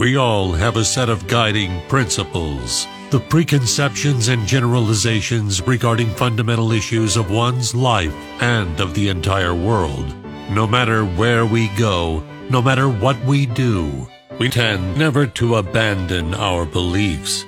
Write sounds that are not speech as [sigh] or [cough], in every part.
We all have a set of guiding principles, the preconceptions and generalizations regarding fundamental issues of one's life and of the entire world. No matter where we go, no matter what we do, we tend never to abandon our beliefs.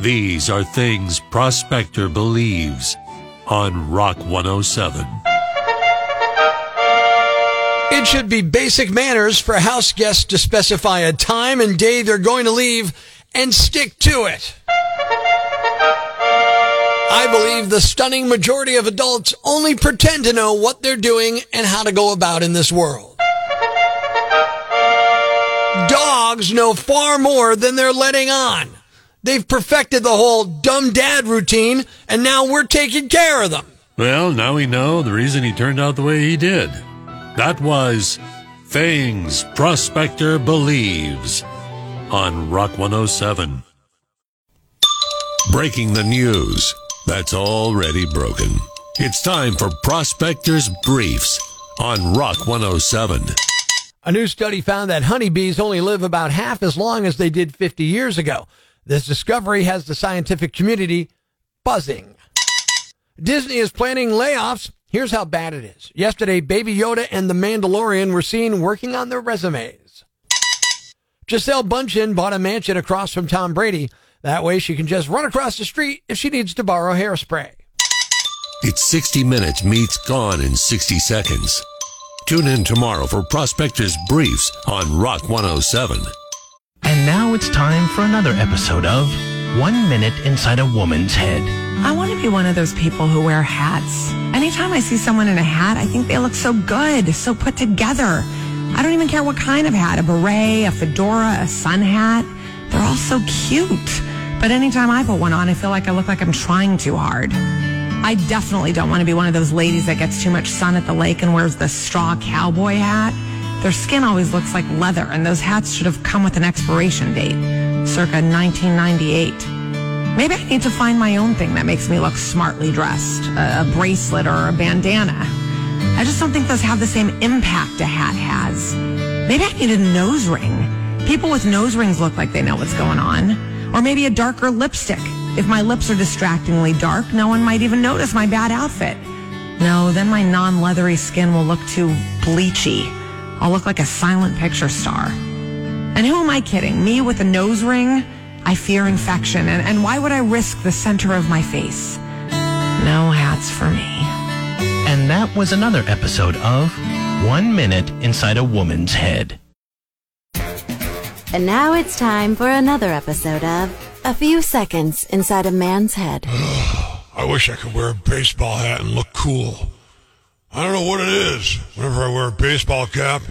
These are things Prospector believes on Rock 107. It should be basic manners for house guests to specify a time and day they're going to leave and stick to it. I believe the stunning majority of adults only pretend to know what they're doing and how to go about in this world. Dogs know far more than they're letting on. They've perfected the whole dumb dad routine, and now we're taking care of them. Well, now we know the reason he turned out the way he did. That was Things Prospector Believes on Rock 107. Breaking the news that's already broken. It's time for Prospector's Briefs on Rock 107. A new study found that honeybees only live about half as long as they did 50 years ago. This discovery has the scientific community buzzing. Disney is planning layoffs. Here's how bad it is. Yesterday, Baby Yoda and The Mandalorian were seen working on their resumes. Gisele Bundchen bought a mansion across from Tom Brady. That way she can just run across the street if she needs to borrow hairspray. It's 60 Minutes meets Gone in 60 Seconds. Tune in tomorrow for Prospector's Briefs on Rock 107. And now it's time for another episode of One Minute Inside a Woman's Head. I want to be one of those people who wear hats. Anytime I see someone in a hat, I think they look so good, so put together. I don't even care what kind of hat, a beret, a fedora, a sun hat. They're all so cute. But anytime I put one on, I feel like I look like I'm trying too hard. I definitely don't want to be one of those ladies that gets too much sun at the lake and wears the straw cowboy hat. Their skin always looks like leather, and those hats should have come with an expiration date, circa 1998. Maybe I need to find my own thing that makes me look smartly dressed, a, a bracelet or a bandana. I just don't think those have the same impact a hat has. Maybe I need a nose ring. People with nose rings look like they know what's going on. Or maybe a darker lipstick. If my lips are distractingly dark, no one might even notice my bad outfit. No, then my non-leathery skin will look too bleachy. I'll look like a silent picture star. And who am I kidding? Me with a nose ring? I fear infection, and, and why would I risk the center of my face? No hats for me. And that was another episode of One Minute Inside a Woman's Head. And now it's time for another episode of A Few Seconds Inside a Man's Head. [sighs] I wish I could wear a baseball hat and look cool. I don't know what it is. Whenever I wear a baseball cap,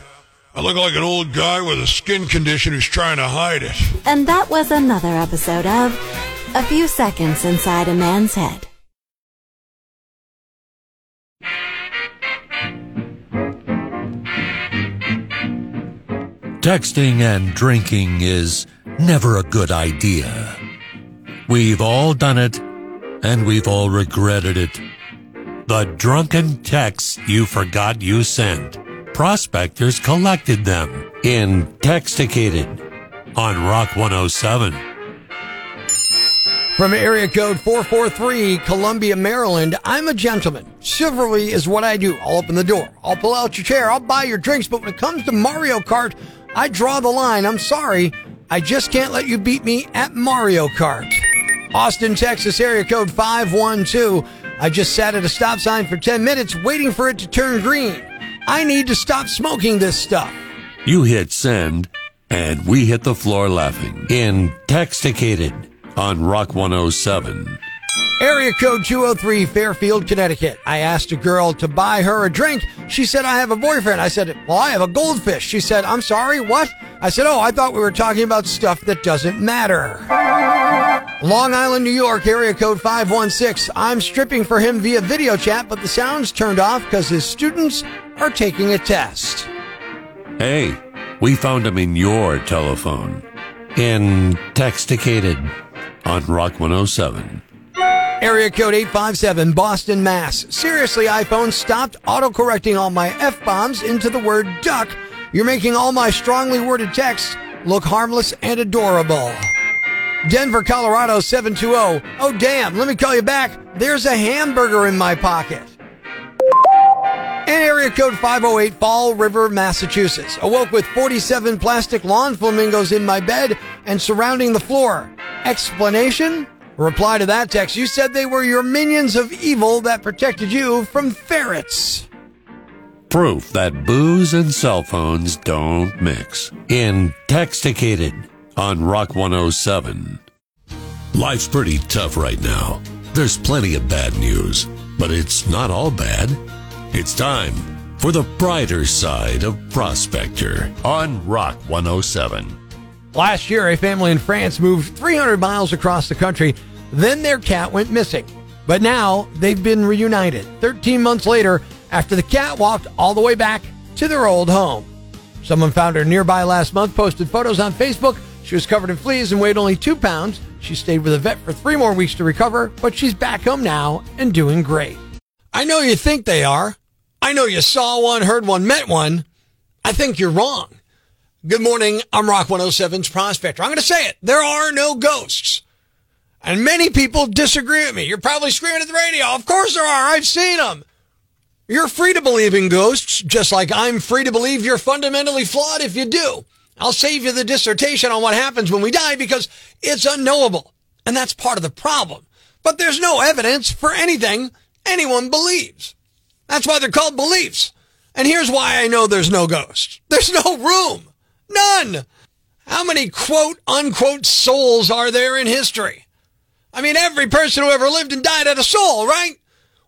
I look like an old guy with a skin condition who's trying to hide it. And that was another episode of A Few Seconds Inside a Man's Head. Texting and drinking is never a good idea. We've all done it, and we've all regretted it. The drunken texts you forgot you sent. Prospectors collected them in Texticated on Rock 107. From area code 443, Columbia, Maryland, I'm a gentleman. Chivalry is what I do. I'll open the door. I'll pull out your chair. I'll buy your drinks. But when it comes to Mario Kart, I draw the line. I'm sorry. I just can't let you beat me at Mario Kart. Austin, Texas, area code 512. I just sat at a stop sign for 10 minutes waiting for it to turn green. I need to stop smoking this stuff. You hit send, and we hit the floor laughing in Texticated on Rock 107. Area code 203, Fairfield, Connecticut. I asked a girl to buy her a drink. She said, I have a boyfriend. I said, Well, I have a goldfish. She said, I'm sorry, what? I said, Oh, I thought we were talking about stuff that doesn't matter. Long Island, New York, area code 516. I'm stripping for him via video chat, but the sound's turned off because his students are taking a test. Hey, we found him in your telephone. In Texticated on Rock 107. Area code 857, Boston, Mass. Seriously, iPhone stopped autocorrecting all my F bombs into the word duck. You're making all my strongly worded texts look harmless and adorable. Denver, Colorado 720. Oh, damn, let me call you back. There's a hamburger in my pocket. Area code 508 Fall River, Massachusetts. Awoke with 47 plastic lawn flamingos in my bed and surrounding the floor. Explanation? Reply to that text. You said they were your minions of evil that protected you from ferrets. Proof that booze and cell phones don't mix. Intoxicated on Rock 107. Life's pretty tough right now. There's plenty of bad news, but it's not all bad. It's time for the brighter side of Prospector on Rock 107. Last year, a family in France moved 300 miles across the country. Then their cat went missing. But now they've been reunited 13 months later after the cat walked all the way back to their old home. Someone found her nearby last month, posted photos on Facebook. She was covered in fleas and weighed only two pounds. She stayed with a vet for three more weeks to recover, but she's back home now and doing great. I know you think they are. I know you saw one, heard one, met one. I think you're wrong. Good morning. I'm Rock 107's Prospector. I'm going to say it. There are no ghosts. And many people disagree with me. You're probably screaming at the radio. Of course there are. I've seen them. You're free to believe in ghosts, just like I'm free to believe you're fundamentally flawed if you do. I'll save you the dissertation on what happens when we die because it's unknowable. And that's part of the problem. But there's no evidence for anything anyone believes. That's why they're called beliefs. And here's why I know there's no ghosts. There's no room. None. How many quote unquote souls are there in history? I mean, every person who ever lived and died had a soul, right?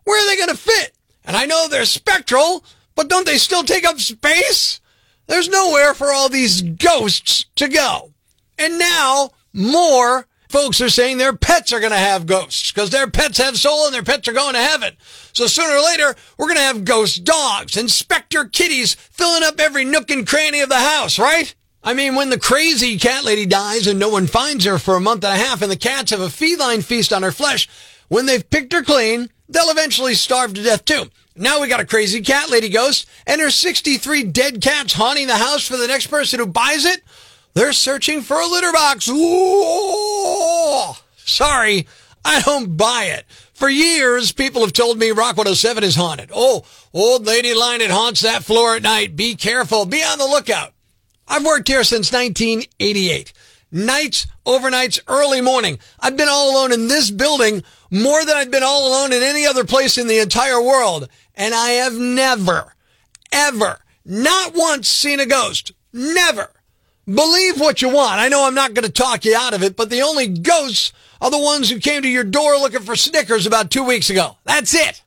Where are they going to fit? And I know they're spectral, but don't they still take up space? There's nowhere for all these ghosts to go. And now more folks are saying their pets are going to have ghosts because their pets have soul and their pets are going to heaven. So sooner or later, we're going to have ghost dogs and specter kitties filling up every nook and cranny of the house, right? I mean, when the crazy cat lady dies and no one finds her for a month and a half and the cats have a feline feast on her flesh, when they've picked her clean, they'll eventually starve to death too. Now we got a crazy cat lady ghost and her 63 dead cats haunting the house for the next person who buys it. They're searching for a litter box. Ooh, sorry, I don't buy it. For years, people have told me Rock 107 is haunted. Oh, old lady line that haunts that floor at night. Be careful. Be on the lookout. I've worked here since 1988. Nights, overnights, early morning. I've been all alone in this building more than I've been all alone in any other place in the entire world. And I have never, ever, not once seen a ghost. Never. Believe what you want. I know I'm not going to talk you out of it, but the only ghosts are the ones who came to your door looking for Snickers about two weeks ago. That's it.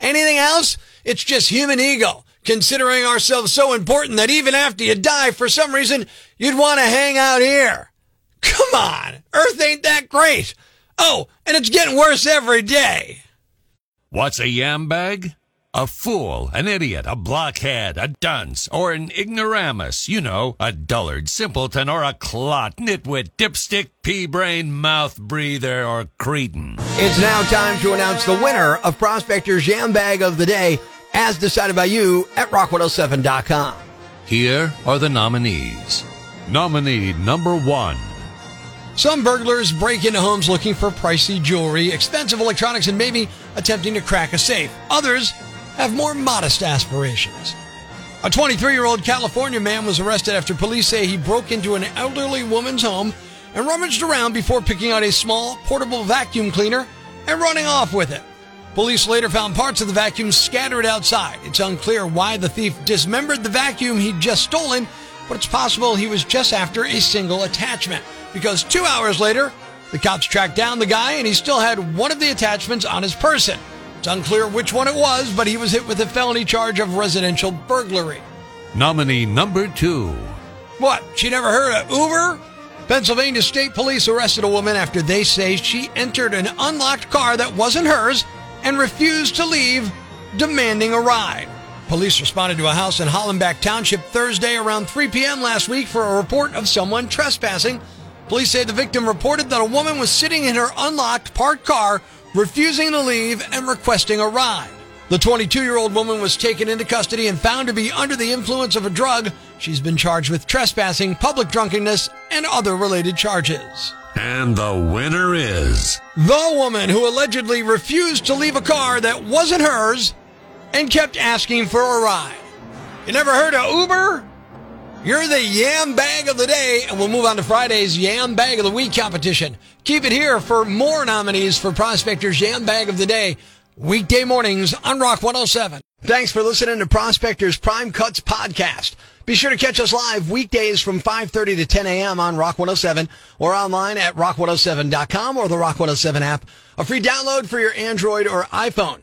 Anything else? It's just human ego, considering ourselves so important that even after you die, for some reason, you'd want to hang out here. Come on. Earth ain't that great. Oh, and it's getting worse every day. What's a yam bag? A fool, an idiot, a blockhead, a dunce, or an ignoramus. You know, a dullard, simpleton, or a clot, nitwit, dipstick, pea-brain, mouth breather, or cretin. It's now time to announce the winner of Prospector's Jam Bag of the Day, as decided by you at rock107.com. Here are the nominees. Nominee number one. Some burglars break into homes looking for pricey jewelry, expensive electronics, and maybe attempting to crack a safe. Others have more modest aspirations. A 23 year old California man was arrested after police say he broke into an elderly woman's home and rummaged around before picking out a small portable vacuum cleaner and running off with it. Police later found parts of the vacuum scattered outside. It's unclear why the thief dismembered the vacuum he'd just stolen, but it's possible he was just after a single attachment. Because two hours later, the cops tracked down the guy and he still had one of the attachments on his person. It's unclear which one it was, but he was hit with a felony charge of residential burglary. Nominee number two. What? She never heard of Uber? Pennsylvania State Police arrested a woman after they say she entered an unlocked car that wasn't hers and refused to leave, demanding a ride. Police responded to a house in Hollenback Township Thursday around 3 p.m. last week for a report of someone trespassing. Police say the victim reported that a woman was sitting in her unlocked parked car, refusing to leave and requesting a ride. The 22 year old woman was taken into custody and found to be under the influence of a drug. She's been charged with trespassing, public drunkenness, and other related charges. And the winner is The woman who allegedly refused to leave a car that wasn't hers and kept asking for a ride. You never heard of Uber? You're the yam bag of the day, and we'll move on to Friday's yam bag of the week competition. Keep it here for more nominees for Prospector's yam bag of the day, weekday mornings on Rock 107. Thanks for listening to Prospector's Prime Cuts podcast. Be sure to catch us live weekdays from 5.30 to 10 a.m. on Rock 107 or online at rock107.com or the Rock 107 app. A free download for your Android or iPhone.